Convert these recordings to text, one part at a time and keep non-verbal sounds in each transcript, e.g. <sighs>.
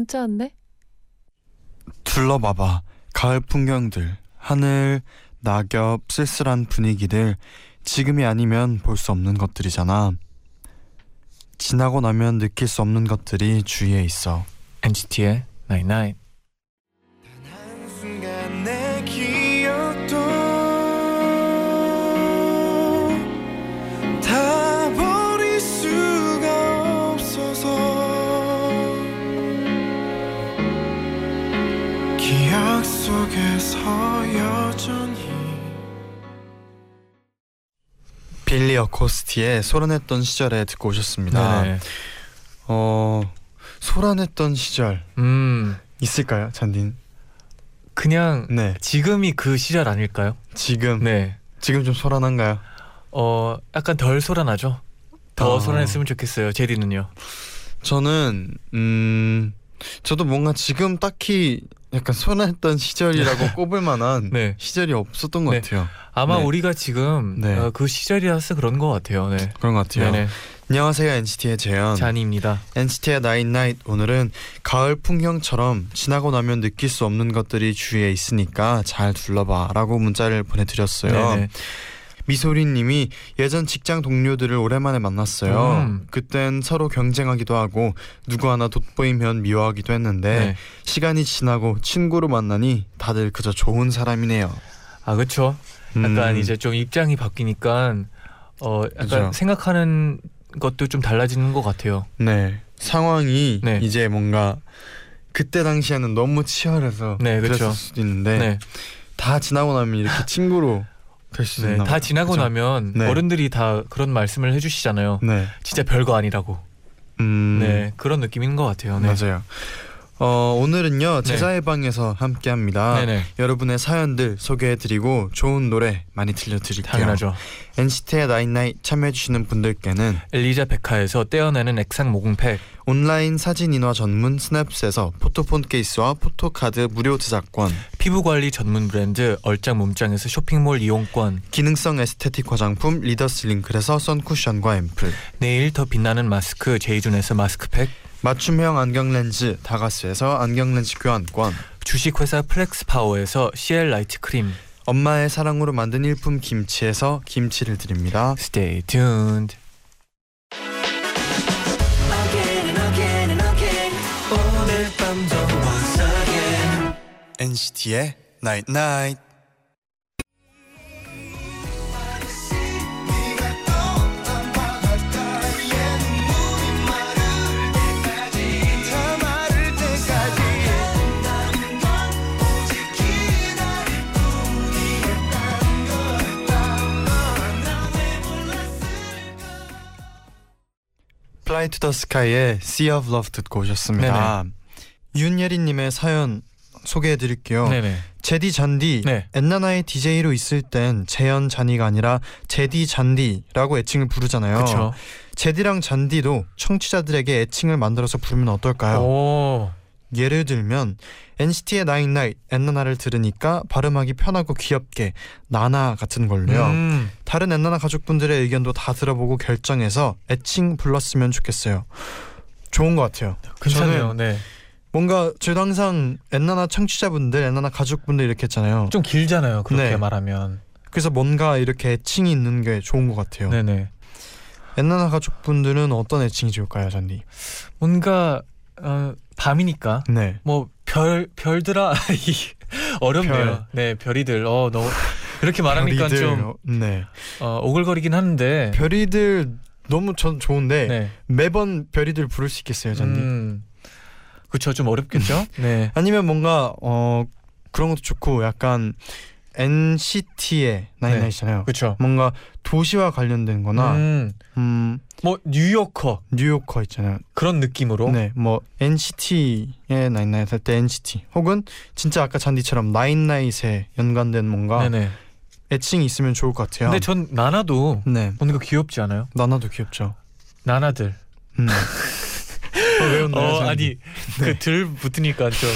문자 왔네. 둘러봐봐. 가을 풍경들, 하늘, 낙엽, 쓸쓸한 분위기들. 지금이 아니면 볼 수 없는 것들이잖아. 지나고 나면 느낄 수 없는 것들이 주위에 있어. NCT의 99. 빌리 어코스티의 소란했던 시절에 듣고 오셨습니다. 네네. 어 소란했던 시절 음 있을까요, 잔딘? 그냥 네, 지금이 그 시절 아닐까요? 지금 네. 지금 좀 소란한가요? 어 약간 덜 소란하죠. 더 어. 소란했으면 좋겠어요. 제디는요. 저는 음 저도 뭔가 지금 딱히 약간 소란했던 시절이라고 <laughs> 꼽을 만한 네. 시절이 없었던 것 네. 같아요. 아마 네. 우리가 지금 네. 어, 그 시절이라서 그런 것 같아요. 네. 그런 것 같아요. 네네. 안녕하세요 NCT의 재현. 쟈니입니다. NCT의 night night 오늘은 가을 풍경처럼 지나고 나면 느낄 수 없는 것들이 주위에 있으니까 잘 둘러봐라고 문자를 보내드렸어요. 네네. 미소리님이 예전 직장 동료들을 오랜만에 만났어요. 음. 그땐 서로 경쟁하기도 하고 누구 하나 돋보이면 미워하기도 했는데 네. 시간이 지나고 친구로 만나니 다들 그저 좋은 사람이네요. 아 그렇죠. 약간 음, 이제 좀 입장이 바뀌니까 어 약간 그죠. 생각하는 것도 좀 달라지는 것 같아요. 네 상황이 네. 이제 뭔가 그때 당시에는 너무 치열해서 네, 그쵸. 그랬을 수도 있는데 네. 다 지나고 나면 이렇게 친구로 <laughs> 네. 다. 지나고 그죠? 나면 네. 어른들이 다 그런 말씀을 해주시잖아요. 네, 진짜 별거 아니라고. 음, 네 그런 느낌인 것 같아요. 네. 맞아요. 어 오늘은요 네. 제자의 방에서 함께합니다. 네네. 여러분의 사연들 소개해드리고 좋은 노래 많이 들려드릴게요. 당연하죠. NCT의 night night 참여해주시는 분들께는 엘리자베카에서 떼어내는 액상 모공팩, 온라인 사진 인화 전문 스냅스에서 포토폰 케이스와 포토카드 무료 저작권 피부 관리 전문 브랜드 얼짱 몸짱에서 쇼핑몰 이용권, 기능성 에스테틱 화장품 리더스 링클에서 선쿠션과 앰플 내일 더 빛나는 마스크 제이준에서 마스크팩, 맞춤형 안경 렌즈 다가스에서 안경 렌즈 교환권 주식회사 플렉스 파워에서 CL 라이트 크림. 엄마의 사랑으로 만든 일품 김치에서 김치를 드립니다. Stay tuned. NCT의 나잇 나잇 Fly to the Sky의 Sea of Love 듣고 오셨습니다. 윤예리님의 사연 소개해 드릴게요. 네네. 제디 잔디 네. 엔나나의 DJ로 있을 땐 재현 잔이가 아니라 제디 잔디라고 애칭을 부르잖아요. 그렇죠. 제디랑 잔디도 청취자들에게 애칭을 만들어서 부르면 어떨까요? 오. 예를 들면 NCT의 나인나잇 엔나나를 들으니까 발음하기 편하고 귀엽게 나나 같은 걸로요. 음. 다른 엔나나 가족분들의 의견도 다 들어보고 결정해서 애칭 불렀으면 좋겠어요. 좋은 것 같아요. 괜찮네요. 저는 네. 뭔가 저도 항상 엔나나 청취자분들, 엔나나 가족분들 이렇게 했잖아요. 좀 길잖아요. 그렇게 네. 말하면. 그래서 뭔가 이렇게 애칭이 있는 게 좋은 것 같아요. 네네. 엔나나 가족분들은 어떤 애칭이 좋을까요, 잔디? 뭔가 어, 밤이니까 네. 뭐 별 별들아 <laughs> 이 어렵네요. 별. 네 별이들 어 너무 이렇게 말하니까 별이들, 좀 네. 어, 오글거리긴 하는데. 별이들 너무 전 좋은데 네. 매번 별이들 부를 수 있겠어요, 잔디? 음. 그쵸 좀 어렵겠죠. 네. 아니면 뭔가 어 그런 것도 좋고 약간 NCT의 나인나이잖아요. 그렇죠. 뭔가 도시와 관련된 거나 음, 음, 뭐 뉴요커 뉴요커 있잖아요. 그런 느낌으로. 네, 뭐 NCT의 나인나잇 할때 NCT 혹은 진짜 아까 잔디처럼 나인나잇에 연관된 뭔가 네네. 애칭이 있으면 좋을 것 같아요. 근데 전 나나도 네, 뭔가 귀엽지 않아요? 나나도 귀엽죠. 나나들. 음. <laughs> 어, 왜 웃나요? 어? 아니 그들 붙으니까 좀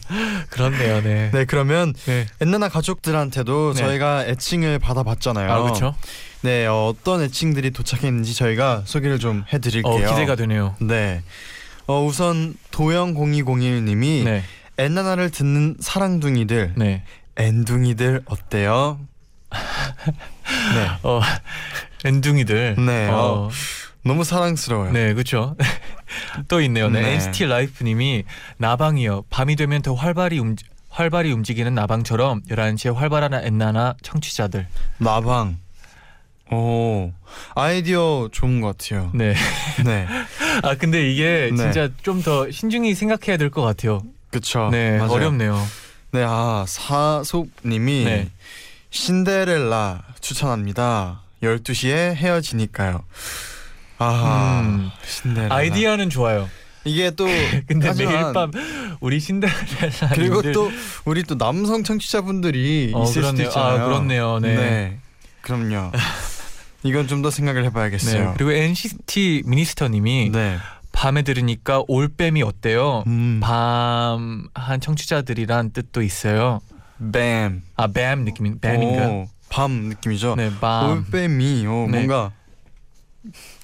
<laughs> 그렇네요. 네. 네, 그러면 네. 엔나나 가족들한테도 네. 저희가 애칭을 받아봤잖아요. 아 그렇죠. 네, 어, 어떤 애칭들이 도착했는지 저희가 소개를 좀 해드릴게요. 어 기대가 되네요. 네. 어, 우선 도영 0201님이 네. 엔나나를 듣는 사랑둥이들, 네. 엔둥이들 어때요? <laughs> 네. 어 엔둥이들. 네, 어, 너무 사랑스러워요. 네, 그렇죠. <laughs> 또 있네요. 네. 네. NCT 라이프님이 나방이요. 밤이 되면 더 활발히 움 활발히 움직이는 나방처럼 11시에 활발한 엔나나 청취자들. 나방. 오, 아이디어 좋은 것 같아요. 네. <laughs> 네, <laughs> 아 근데 이게 네. 진짜 좀 더 신중히 생각해야 될 것 같아요. 그쵸. 네, 맞아요. 어렵네요. 네, 아 사속님이 네. 신데렐라 추천합니다. 12시에 헤어지니까요. 아, 음. 신데렐라. 아이디어는 좋아요. 이게 또 <laughs> 근데 하지만 매일 밤 우리 신데렐라 그리고 또 우리 또 남성 청취자분들이 어, 있을 수도 그렇네요. 있잖아요. 아, 그렇네요. 네. 그럼요. <laughs> 이건 좀 더 생각을 네. 해봐야겠어요. 그리고 NCT 미니스터님이 네. 밤에 들으니까 올빼미 어때요? 음. 밤한 청취자들이란 뜻도 있어요. 뱀. 아, 뱀 느낌인 뱀인가? 오, 밤 느낌이죠. 네, 밤. 올빼미. 오, 네. 뭔가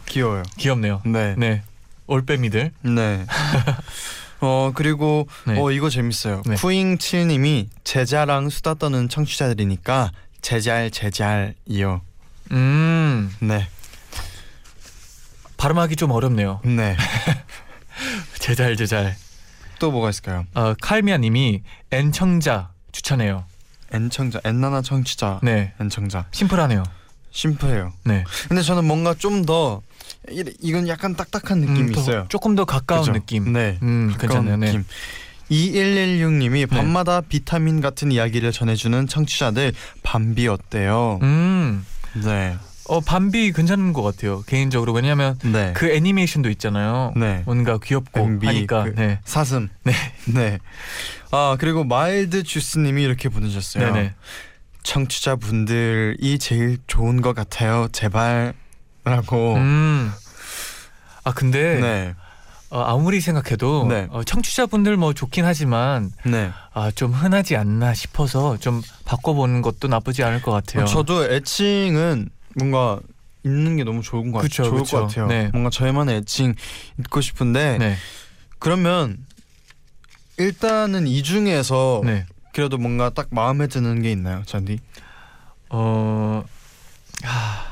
귀여워요. 귀엽네요. 네. 네. 올빼미들. 네. <laughs> 어 그리고 네. 어 이거 재밌어요. 네. 쿠잉칠님이 제자랑 수다 떠는 청취자들이니까 제잘 제잘이요. 음. 네, 발음하기 좀 어렵네요. 네. <laughs> 제잘 제잘. 또 뭐가 있을까요? 어, 칼미아 님이 N청자 추천해요. 엔청자, 엔나나 청취자, 네. 엔청자. 심플하네요. 심플해요. 네. 근데 저는 뭔가 좀 더 이건 약간 딱딱한 느낌이 음, 더- 있어요. 조금 더 가까운 그죠? 느낌. 네. 음, 가까운 괜찮네요. 네. 느낌. 2116님이 밤마다 비타민 같은 이야기를 전해주는 청취자들 밤비 어때요? 음. 네, 어, 밤비 괜찮은 것 같아요. 개인적으로 왜냐하면 네, 그 애니메이션도 있잖아요. 네. 뭔가 귀엽고 밤비, 하니까. 그 네. 사슴. 네. 네. 아 그리고 마일드 주스님이 이렇게 보내셨어요. 네네. 청취자분들이 제일 좋은 것 같아요. 제발라고. 음. 아 근데 네, 어, 아무리 생각해도 네. 어, 청취자분들 뭐 좋긴 하지만 네. 아, 좀 흔하지 않나 싶어서 좀 바꿔보는 것도 나쁘지 않을 것 같아요. 저도 애칭은 뭔가 있는 게 너무 좋은 것, 그쵸, 같, 좋을 그쵸. 것 같아요. 네. 뭔가 저희만의 애칭 있고 싶은데 네. 그러면 일단은 이 중에서 네. 그래도 뭔가 딱 마음에 드는 게 있나요, 잔디? 어. 하,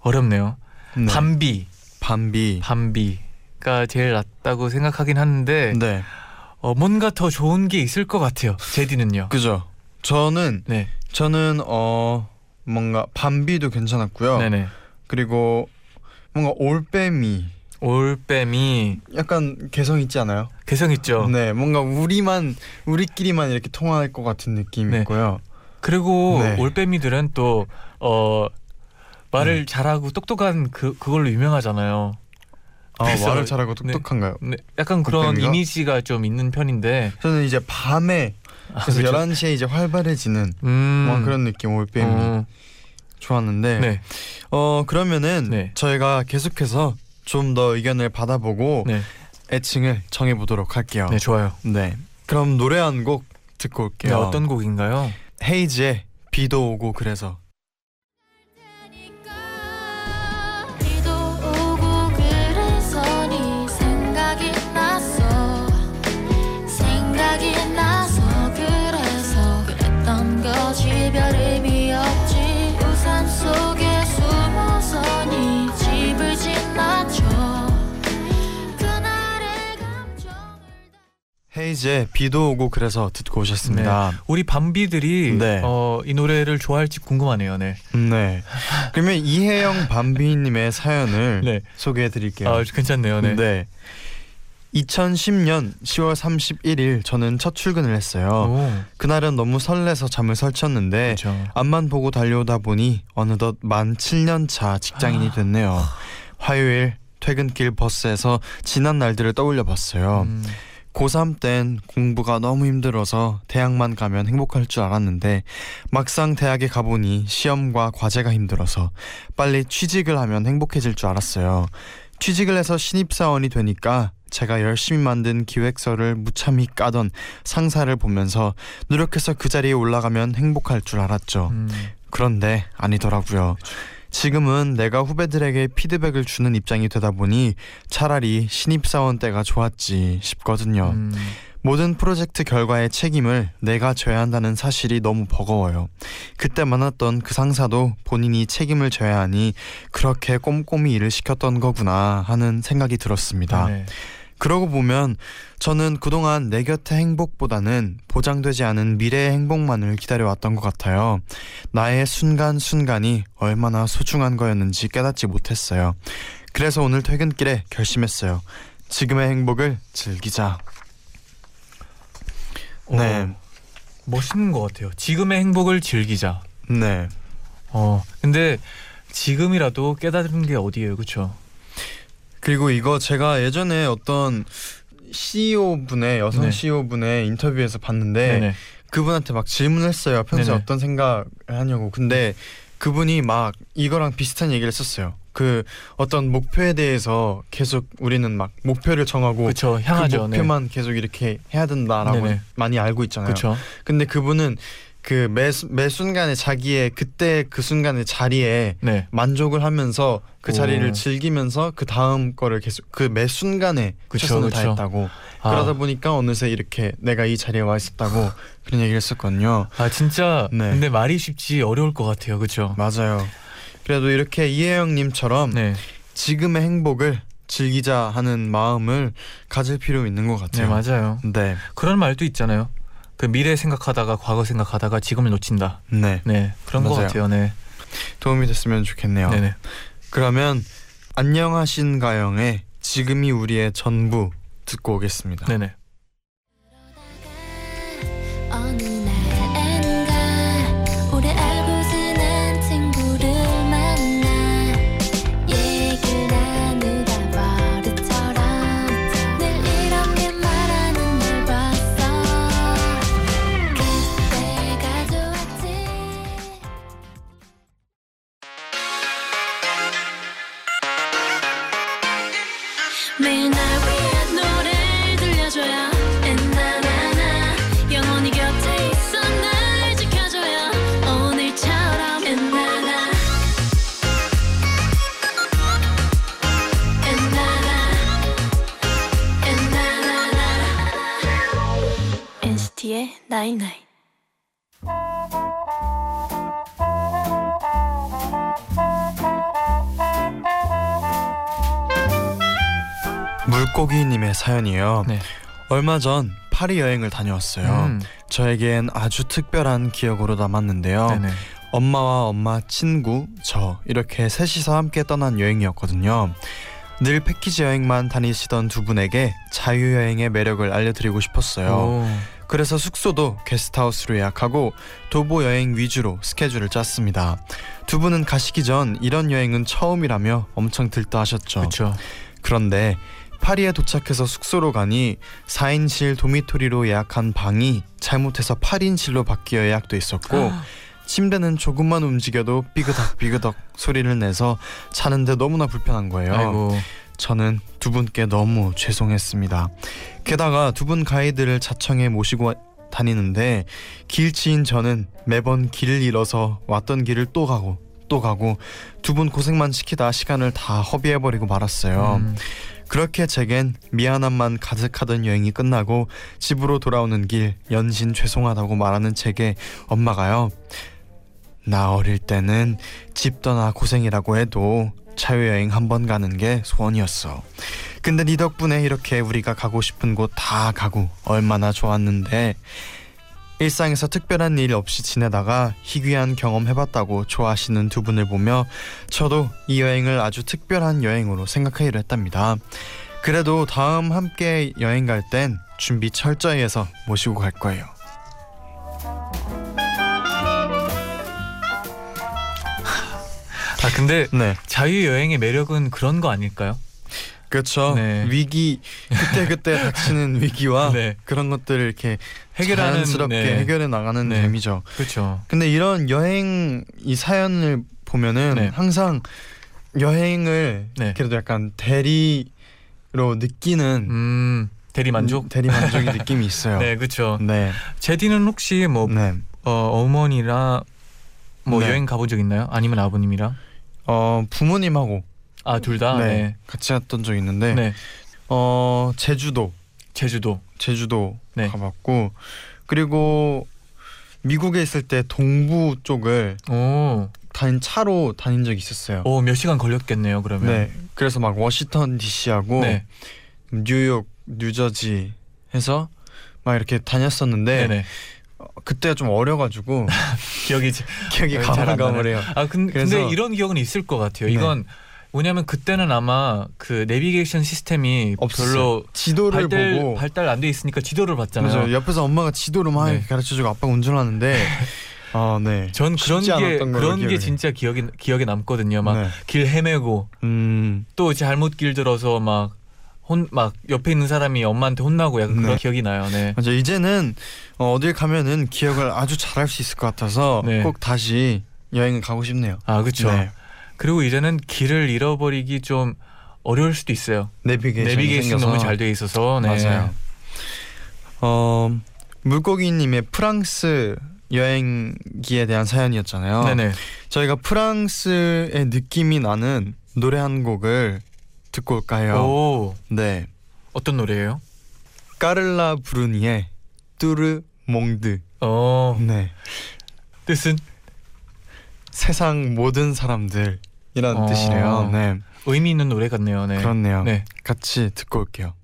어렵네요. 네. 밤비. 밤비. 밤비가 제일 낫다고 생각하긴 하는데 네, 어, 뭔가 더 좋은 게 있을 것 같아요. 제디는요. 그죠. 저는 네. 저는 어 뭔가 밤비도 괜찮았고요. 네네. 그리고 뭔가 올빼미 올빼미 약간 개성 있지 않아요? 개성 있죠. 네, 뭔가 우리만 우리끼리만 이렇게 통할 것 같은 느낌이 네. 있고요. 그리고 네. 올빼미들은 또 어, 말을 잘하고 똑똑한 그 그걸로 유명하잖아요. 아, 말을 잘하고 똑똑한가요? 네, 약간 그런 올빼미가? 이미지가 좀 있는 편인데. 저는 이제 밤에 아, 그래서 그렇죠? 11시에 이제 활발해지는 음. 뭐 그런 느낌 올빼미 어, 좋았는데 네. 어 그러면은 네. 저희가 계속해서 좀 더 의견을 받아보고 네. 애칭을 정해보도록 할게요. 네, 좋아요. 네. 그럼 노래 한 곡 듣고 네, 올게요. 어떤 곡인가요? 헤이즈의 비도 오고 그래서 이즈의 비도 오고 그래서 듣고 오셨습니다. 우리 밤비들이 네. 어, 이 노래를 좋아할지 궁금하네요. 네. 네. 그러면 이혜영 밤비님의 사연을 네. 소개해드릴게요. 아, 괜찮네요. 네. 네. 2010년 10월 31일 저는 첫 출근을 했어요. 오, 그날은 너무 설레서 잠을 설쳤는데 그렇죠. 앞만 보고 달려오다 보니 어느덧 만 7년 차 직장인이 됐네요. 화요일 퇴근길 버스에서 지난 날들을 떠올려 봤어요. 음, 고3 땐 공부가 너무 힘들어서 대학만 가면 행복할 줄 알았는데 막상 대학에 가보니 시험과 과제가 힘들어서 빨리 취직을 하면 행복해질 줄 알았어요. 취직을 해서 신입사원이 되니까 제가 열심히 만든 기획서를 무참히 까던 상사를 보면서 노력해서 그 자리에 올라가면 행복할 줄 알았죠. 음, 그런데 아니더라고요. 지금은 내가 후배들에게 피드백을 주는 입장이 되다 보니 차라리 신입사원 때가 좋았지 싶거든요. 음, 모든 프로젝트 결과의 책임을 내가 져야 한다는 사실이 너무 버거워요. 그때 만났던 그 상사도 본인이 책임을 져야 하니 그렇게 꼼꼼히 일을 시켰던 거구나 하는 생각이 들었습니다. 네. 그러고 보면 저는 그동안 내 곁의 행복보다는 보장되지 않은 미래의 행복만을 기다려왔던 것 같아요. 나의 순간순간이 얼마나 소중한 거였는지 깨닫지 못했어요. 그래서 오늘 퇴근길에 결심했어요. 지금의 행복을 즐기자. 네. 어, 멋있는 것 같아요. 지금의 행복을 즐기자. 네. 어, 근데 지금이라도 깨달은 게 어디예요, 그렇죠? 그리고 이거 제가 예전에 어떤 CEO 분의 여성 네. CEO 분의 인터뷰에서 봤는데 네네. 그분한테 막 질문했어요. 평소에 네네. 어떤 생각을 하냐고. 근데 그분이 막 이거랑 비슷한 얘기를 했었어요. 그 어떤 목표에 대해서 계속 우리는 막 목표를 정하고 그렇죠. 그 향하죠. 네. 목표만 계속 이렇게 해야 된다라고 네네. 많이 알고 있잖아요. 그렇죠. 근데 그분은 그매 매 순간에 자기의 그때 그 순간의 자리에 네. 만족을 하면서 그 오. 자리를 즐기면서 그 다음 거를 계속 그 매 순간에 그쵸, 최선을 그쵸. 다했다고 아, 그러다 보니까 어느새 이렇게 내가 이 자리에 와 있었다고 <sighs> 그런 얘기를 했었거든요. 아 진짜 네. 근데 말이 쉽지 어려울 것 같아요. 그렇죠? 맞아요. 그래도 이렇게 이혜영님처럼 네. 지금의 행복을 즐기자 하는 마음을 가질 필요 있는 것 네, 같아요. 맞아요. 네, 그런 말도 있잖아요. 그 미래 생각하다가 과거 생각하다가 지금을 놓친다. 네 네. 그런 것 맞아요. 같아요. 네. 도움이 됐으면 좋겠네요. 네네. 그러면 안녕하신 가영의 지금이 우리의 전부 듣고 오겠습니다. 네네. 사연이에요. 네. 얼마 전 파리 여행을 다녀왔어요. 음. 저에겐 아주 특별한 기억으로 남았는데요. 네네. 엄마와 엄마, 친구, 저 이렇게 셋이서 함께 떠난 여행이었거든요. 늘 패키지 여행만 다니시던 두 분에게 자유 여행의 매력을 알려드리고 싶었어요. 오. 그래서 숙소도 게스트하우스로 예약하고 도보 여행 위주로 스케줄을 짰습니다. 두 분은 가시기 전 이런 여행은 처음이라며 엄청 들떠하셨죠. 그렇죠. 그런데 파리에 도착해서 숙소로 가니 4인실 도미토리로 예약한 방이 잘못해서 8인실로 바뀌어 예약돼 있었고 침대는 조금만 움직여도 삐그덕 삐그덕 소리를 내서 자는데 너무나 불편한 거예요. 아이고. 저는 두 분께 너무 죄송했습니다. 게다가 두 분 가이드를 자청해 모시고 다니는데 길치인 저는 매번 길을 잃어서 왔던 길을 또 가고 또 가고 두 분 고생만 시키다 시간을 다 허비해버리고 말았어요. 음. 그렇게 제겐 미안함만 가득하던 여행이 끝나고 집으로 돌아오는 길 연신 죄송하다고 말하는 제게 엄마가요. 나 어릴 때는 집 떠나 고생이라고 해도 자유여행 한 번 가는 게 소원이었어. 근데 네 덕분에 이렇게 우리가 가고 싶은 곳 다 가고 얼마나 좋았는데 일상에서 특별한 일 없이 지내다가 희귀한 경험 해봤다고 좋아하시는 두 분을 보며 저도 이 여행을 아주 특별한 여행으로 생각하기로 했답니다. 그래도 다음 함께 여행 갈 땐 준비 철저히 해서 모시고 갈 거예요. 아 근데 네. 자유 여행의 매력은 그런 거 아닐까요? 그렇죠. 네. 위기 그때 그때 <laughs> 닥치는 위기와 네. 그런 것들을 이렇게 해결하는 자연스럽게 네. 해결해 나가는 네. 재미죠. 그렇죠. 근데 이런 여행 이 사연을 보면은 네. 항상 여행을 네. 그래도 약간 대리로 느끼는 음 대리 만족. 대리 만족의 <laughs> 느낌이 있어요. 네, 그렇죠. 네. 제디는 혹시 뭐 네. 어, 어머니랑 뭐 네. 여행 가본 적 있나요? 아니면 아버님이랑? 어 부모님하고 아 둘 다. 네, 네. 같이 갔던 적 있는데 네. 어 제주도 제주도. 제주도 네. 가봤고 그리고 미국에 있을 때 동부 쪽을 오. 다닌 차로 다닌 적이 있었어요. 오, 몇 시간 걸렸겠네요, 그러면. 네. 그래서 막 워싱턴 D.C.하고 네. 뉴욕, 뉴저지 해서 막 이렇게 다녔었는데 네네. 어, 그때가 좀 어려가지고 <laughs> 기억이 <laughs> 잘- 기억이 가물가물해요. 아 근, 그래서- 근데 이런 기억은 있을 것 같아요. 네. 이건 뭐냐면 그때는 아마 그 내비게이션 시스템이 없었어요. 별로 지도를 발달 보고 발달 안 돼 있으니까 지도를 봤잖아요. 맞아요. 옆에서 엄마가 지도를 막 네. 가르쳐주고 아빠가 운전하는데 <laughs> 아 네. 전 그런 게 그런 게. 진짜 기억에 기억에 남거든요. 막 네. 길 헤매고 음 또 잘못 길 들어서 막 혼 막 옆에 있는 사람이 엄마한테 혼나고 약간 그런 네. 기억이 나요. 네. 맞아 이제는 어, 어딜 가면은 기억을 아주 잘할 수 있을 것 같아서 네. 꼭 다시 여행을 가고 싶네요. 아 그렇죠. 네. 그리고 이제는 길을 잃어버리기 좀 어려울 수도 있어요. 내비게이션 내비게이션 너무 잘 돼 있어서 네. 맞아요. 어 물고기님의 프랑스 여행기에 대한 사연이었잖아요. 네네. 저희가 프랑스의 느낌이 나는 노래 한 곡을 듣고 올까요? 오 네, 어떤 노래예요? 까를라 브루니의 뚜르 몽드. 어 네, 뜻은 세상 모든 사람들 이라는 어. 뜻이래요. 네, 의미 있는 노래 같네요. 네. 그렇네요. 네. 같이 듣고 올게요.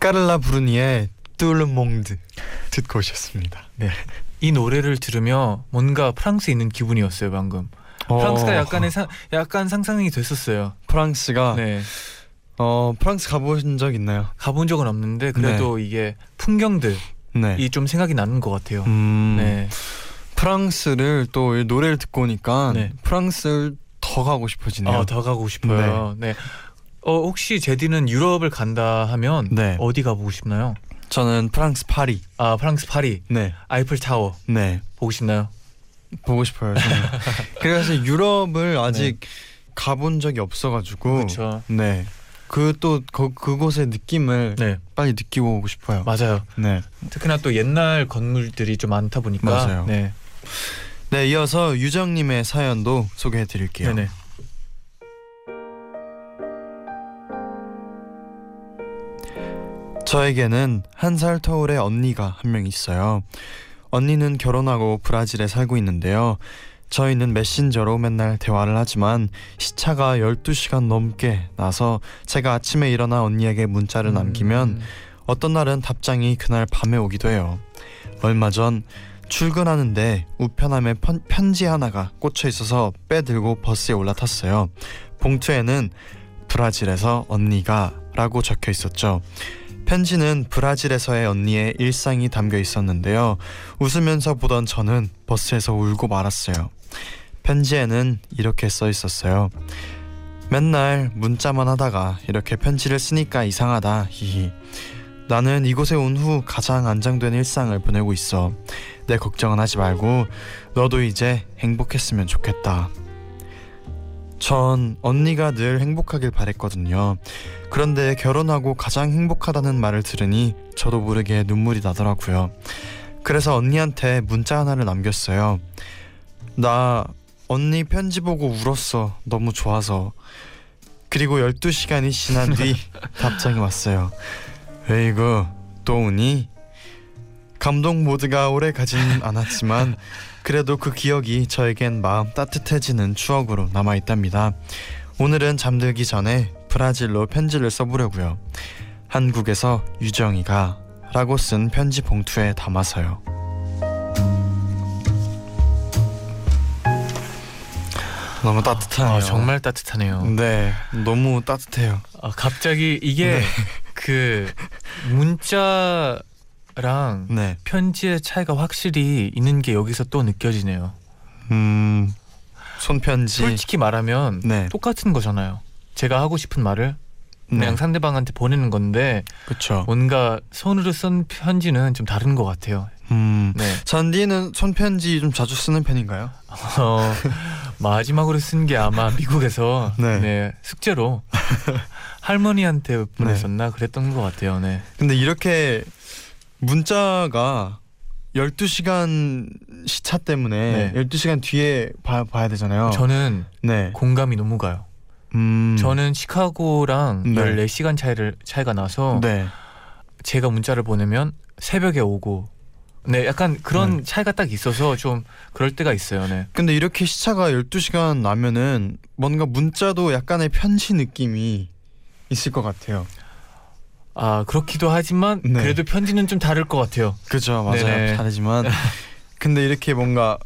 까를라 브루니의 뚜르 몽드 듣고 오셨습니다. <laughs> 이 노래를 들으며 뭔가 프랑스에 있는 기분이었어요 방금. 프랑스가 어, 약간의 사, 약간 상상이 됐었어요. 프랑스가 네. 어 프랑스 가보신 적 있나요? 가본 적은 없는데 그래도 이게 풍경들이 네. 좀 생각이 나는 것 같아요. 음, 네. 프랑스를 또이 노래를 듣고 오니까 네. 프랑스를 더 가고 싶어지네요. 어, 더 가고 싶어요. 네. 어 혹시 제디는 유럽을 간다 하면 네. 어디 가보고 싶나요? 저는 프랑스 파리. 아 프랑스 파리 네, 아이플 타워 네 보고 싶나요? 보고 싶어요. <laughs> 그래서 유럽을 아직 가본 적이 없어가지고. 그렇죠. 네. 그또 그곳의 느낌을 네 빨리 느끼고 오고 싶어요. 맞아요. 네. 특히나 또 옛날 건물들이 좀 많다 보니까 맞아요. 네. 네, 이어서 유정님의 사연도 소개해드릴게요. 네네. 저에게는 한 살 터울의 언니가 한 명 있어요. 언니는 결혼하고 브라질에 살고 있는데요. 저희는 메신저로 맨날 대화를 하지만 시차가 12시간 넘게 나서 제가 아침에 일어나 언니에게 문자를 남기면 음, 어떤 날은 답장이 그날 밤에 오기도 해요. 얼마 전 출근하는데 우편함에 편, 편지 하나가 꽂혀 있어서 빼들고 버스에 올라탔어요. 봉투에는 브라질에서 언니가 라고 적혀 있었죠. 편지는 브라질에서의 언니의 일상이 담겨 있었는데요. 웃으면서 보던 저는 버스에서 울고 말았어요. 편지에는 이렇게 써 있었어요. 맨날 문자만 하다가 이렇게 편지를 쓰니까 이상하다. 히히. 나는 이곳에 온 후 가장 안정된 일상을 보내고 있어. 내 걱정은 하지 말고 너도 이제 행복했으면 좋겠다. 전 언니가 늘 행복하길 바랬거든요. 그런데 결혼하고 가장 행복하다는 말을 들으니 저도 모르게 눈물이 나더라고요. 그래서 언니한테 문자 하나를 남겼어요. 나 언니 편지 보고 울었어. 너무 좋아서. 그리고 12시간이 지난 뒤 <laughs> 답장이 왔어요. 에이구 또 우니? 감동 모드가 오래 가진 않았지만 그래도 그 기억이 저에겐 마음 따뜻해지는 추억으로 남아 있답니다. 오늘은 잠들기 전에 브라질로 편지를 써보려고요. 한국에서 유정이가 라고 쓴 편지 봉투에 담아서요. 너무 따뜻하네요. 아, 정말 따뜻하네요. 네, 너무 따뜻해요. 아, 갑자기 이게 네. 그 문자 랑 네, 편지의 차이가 확실히 있는 게 여기서 또 느껴지네요. 음, 손편지. 솔직히 말하면 네, 똑같은 거잖아요. 제가 하고 싶은 말을 네, 그냥 상대방한테 보내는 건데 그렇죠. 뭔가 손으로 쓴 편지는 좀 다른 것 같아요. 음, 네. 잔디는 손편지 좀 자주 쓰는 편인가요? 어, 마지막으로 쓴 게 아마 미국에서 네. 네. 숙제로 <laughs> 할머니한테 보냈었나 그랬던 것 같아요. 네. 근데 이렇게 문자가 12시간 시차 때문에 네. 12시간 뒤에 봐, 봐야 되잖아요. 저는 네. 공감이 너무 가요. 음. 저는 시카고랑 네. 14시간 차이를 차이가 나서 네. 제가 문자를 보내면 새벽에 오고 네, 약간 그런 네. 차이가 딱 있어서 좀 그럴 때가 있어요. 네. 근데 이렇게 시차가 12시간 나면은 뭔가 문자도 약간의 편지 느낌이 있을 것 같아요. 아, 그렇기도 하지만 네. 그래도 편지는 좀 다를 것 같아요. 그죠 맞아요 네네. 다르지만 <laughs> 근데 이렇게 뭔가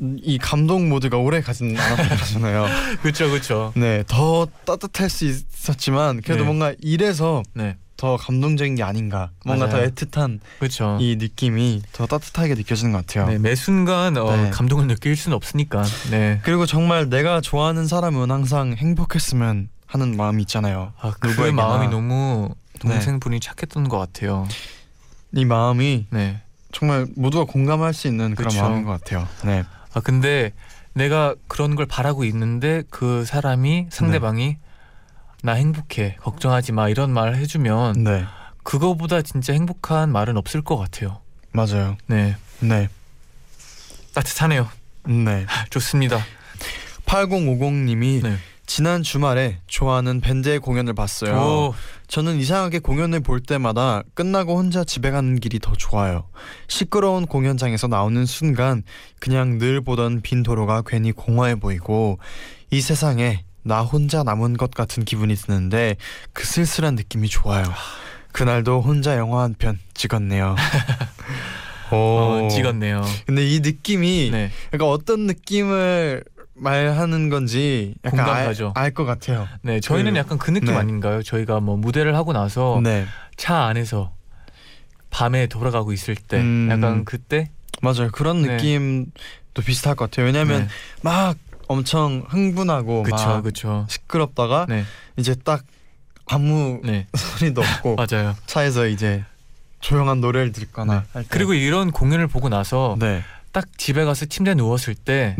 이 감동 모드가 오래 가진 않았던 거잖아요. 그렇죠. <laughs> 그렇죠. 네, 더 따뜻할 수 있었지만 그래도 네. 뭔가 이래서 네. 더 감동적인 게 아닌가. 뭔가 맞아요. 더 애틋한 그렇죠. 이 느낌이 더 따뜻하게 느껴지는 것 같아요. 네, 매 순간 어, 네. 감동을 느낄 수는 없으니까. 네. 그리고 정말 내가 좋아하는 사람은 항상 행복했으면 하는 마음이 있잖아요. 아, 그. 마음이 너무 동생분이 착했던 것 같아요. 이 마음이 네. 정말 모두가 공감할 수 있는 그런 그쵸. 마음인 것 같아요. 네, 아 근데 내가 그런 걸 바라고 있는데 그 사람이 상대방이 나 행복해 걱정하지 마 이런 말을 해주면 네, 그거보다 진짜 행복한 말은 없을 것 같아요. 맞아요. 네 네, 따뜻하네요. 네. <laughs> 좋습니다. 8050님이 네. 지난 주말에 좋아하는 밴드의 공연을 봤어요. 오, 저는 이상하게 공연을 볼 때마다 끝나고 혼자 집에 가는 길이 더 좋아요. 시끄러운 공연장에서 나오는 순간 그냥 늘 보던 빈 도로가 괜히 공허해 보이고 이 세상에 나 혼자 남은 것 같은 기분이 드는데 그 쓸쓸한 느낌이 좋아요. 그날도 혼자 영화 한 편 찍었네요. <laughs> 오, 어, 찍었네요. 근데 이 느낌이 네. 약간 어떤 느낌을 말하는 건지 약간 공감 가죠. 알것 같아요. 네, 저희는 그- 약간 그 느낌 네. 아닌가요? 저희가 뭐 무대를 하고 나서 네. 차 안에서 밤에 돌아가고 있을 때 음. 약간 그때 맞아요. 그런 네. 느낌도 비슷할 것 같아요. 왜냐하면 네. 막 엄청 흥분하고 그쵸 막 그쵸 시끄럽다가 네, 이제 딱 아무 네 소리도 없고 <laughs> 맞아요. 차에서 이제 조용한 노래를 듣거나. 그리고 이런 공연을 보고 나서 네, 딱 집에 가서 침대에 누웠을 때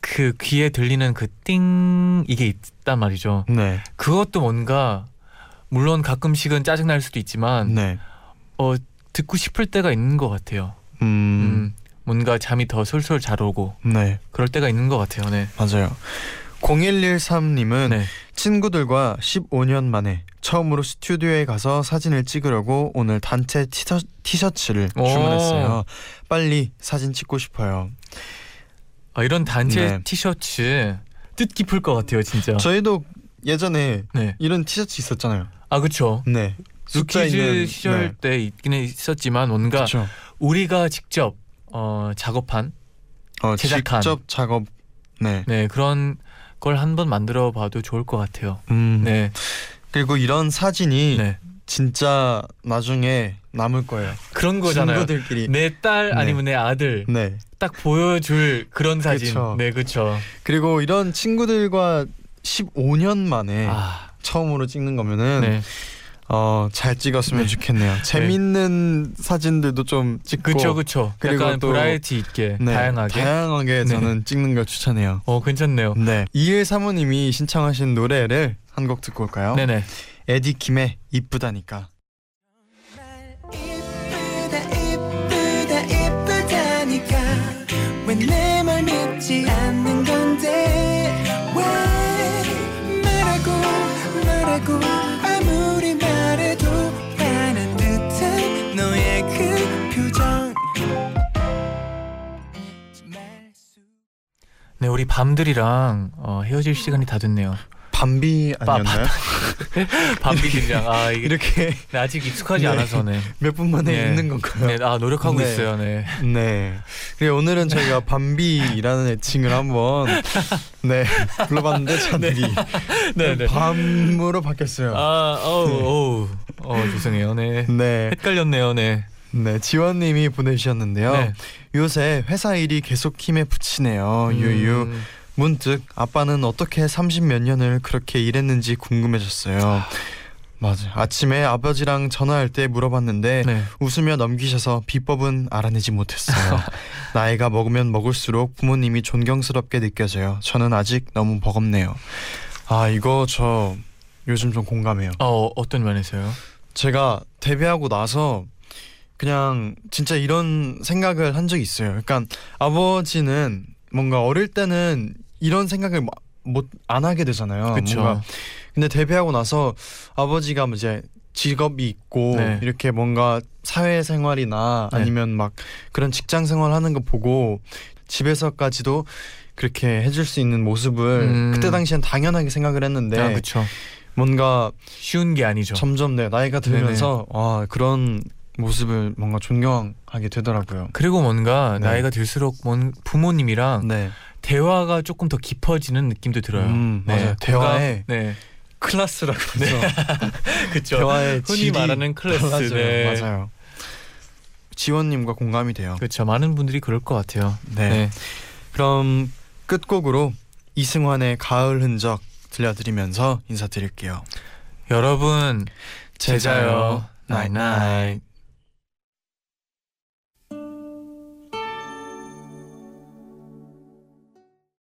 그 네, 귀에 들리는 그 띵 이게 있단 말이죠. 네, 그것도 뭔가 물론 가끔씩은 짜증 날 수도 있지만 네. 어 듣고 싶을 때가 있는 것 같아요. 음, 음, 뭔가 잠이 더 솔솔 잘 오고 네, 그럴 때가 있는 것 같아요. 네. 맞아요. 0113님은 네. 친구들과 15년 만에 처음으로 스튜디오에 가서 사진을 찍으려고 오늘 단체 티셔, 티셔츠를 오. 주문했어요. 빨리 사진 찍고 싶어요. 아, 이런 단체 네. 티셔츠 뜻깊을 것 같아요, 진짜. 저희도 예전에 네. 이런 티셔츠 있었잖아요. 아 그렇죠. 네. 숫자 루키즈 있는- 시절 네. 때 있기는 있었지만 뭔가 그렇죠. 우리가 직접 어, 작업한 어, 제작한. 직접 작업. 네. 네 그런 걸 한번 만들어 봐도 좋을 것 같아요. 음. 네, 그리고 이런 사진이 네 진짜 나중에 남을 거예요. 그런 거잖아요. 친구들끼리. 내딸 네. 아니면 내 아들 네. 딱 보여줄 그런 사진. 그쵸. 네 그렇죠. 그리고 이런 친구들과 15년 만에 아, 처음으로 찍는 거면은 네, 어, 잘 찍었으면 네. 좋겠네요. 재밌는 사진들도 좀 찍고 그렇죠, 그렇죠. 그리고 약간 또- 브라이티 있게 네, 다양하게. 다양하게 네. 저는 찍는 걸 추천해요. 어 괜찮네요. 네. 이일 사모님이 신청하신 노래를 한 곡 듣고 올까요? 네네. 에디 킴의 이쁘다니까. 왜내말 믿지 않는 건데? 왜 말하고 말하고 아무리 말해도 가는 듯한 너의 그 표정? 네 우리 밤들이랑 어, 헤어질 시간이 다 됐네요. 밤비 아니었나요? 밤비들이랑 <laughs> 아 이게 이렇게 네, 아직 익숙하지 네. 않아서네. 몇 분 만에 네. 있는 건가요? 네, 아 노력하고 네. 있어요. 네. 네. 그리고 오늘은 저희가 밤비라는 애칭을 한번 네 불러봤는데 <laughs> 잔디 네, 네. 밤으로 바뀌었어요. 아, 어우, 어우, 어 죄송해요. 네. 네, 헷갈렸네요. 네. 네 지원님이 보내주셨는데요. 네. 요새 회사 일이 계속 힘에 부치네요. 유유. 음, 문득 아빠는 어떻게 30몇 년을 그렇게 일했는지 궁금해졌어요. 맞아. 아침에 아버지랑 전화할 때 물어봤는데 네. 웃으며 넘기셔서 비법은 알아내지 못했어요. <laughs> 나이가 먹으면 먹을수록 부모님이 존경스럽게 느껴져요. 저는 아직 너무 버겁네요. 아 이거 저 요즘 좀 공감해요. 어 어떤 면에서요? 제가 데뷔하고 나서 그냥 진짜 이런 생각을 한 적이 있어요. 그러니까 아버지는 뭔가 어릴 때는 이런 생각을 못 안 하게 되잖아요. 뭔가 그렇죠. 근데 데뷔하고 나서 아버지가 뭐 이제 직업이 있고 네. 이렇게 뭔가 사회생활이나 네. 아니면 막 그런 직장 생활 하는 거 보고 집에서까지도 그렇게 해줄 수 있는 모습을 음. 그때 당시엔 당연하게 생각을 했는데 아. 뭔가 쉬운 게 아니죠. 점점 내 나이가 들면서 아 그런 모습을 뭔가 존경하게 되더라고요. 그리고 뭔가 네. 나이가 들수록 뭔 부모님이랑 네, 대화가 조금 더 깊어지는 느낌도 들어요. 음, 맞아요. 대화에 네, 클래스라고 해서 <laughs> 그렇죠. 대화의 흔히 말하는 클래스. 네. 맞아요. 지원님과 공감이 돼요. 그렇죠. 많은 분들이 그럴 것 같아요. 네. 네. 그럼 끝곡으로 이승환의 가을 흔적 들려드리면서 인사드릴게요. 여러분 제자요. 나잇나잇.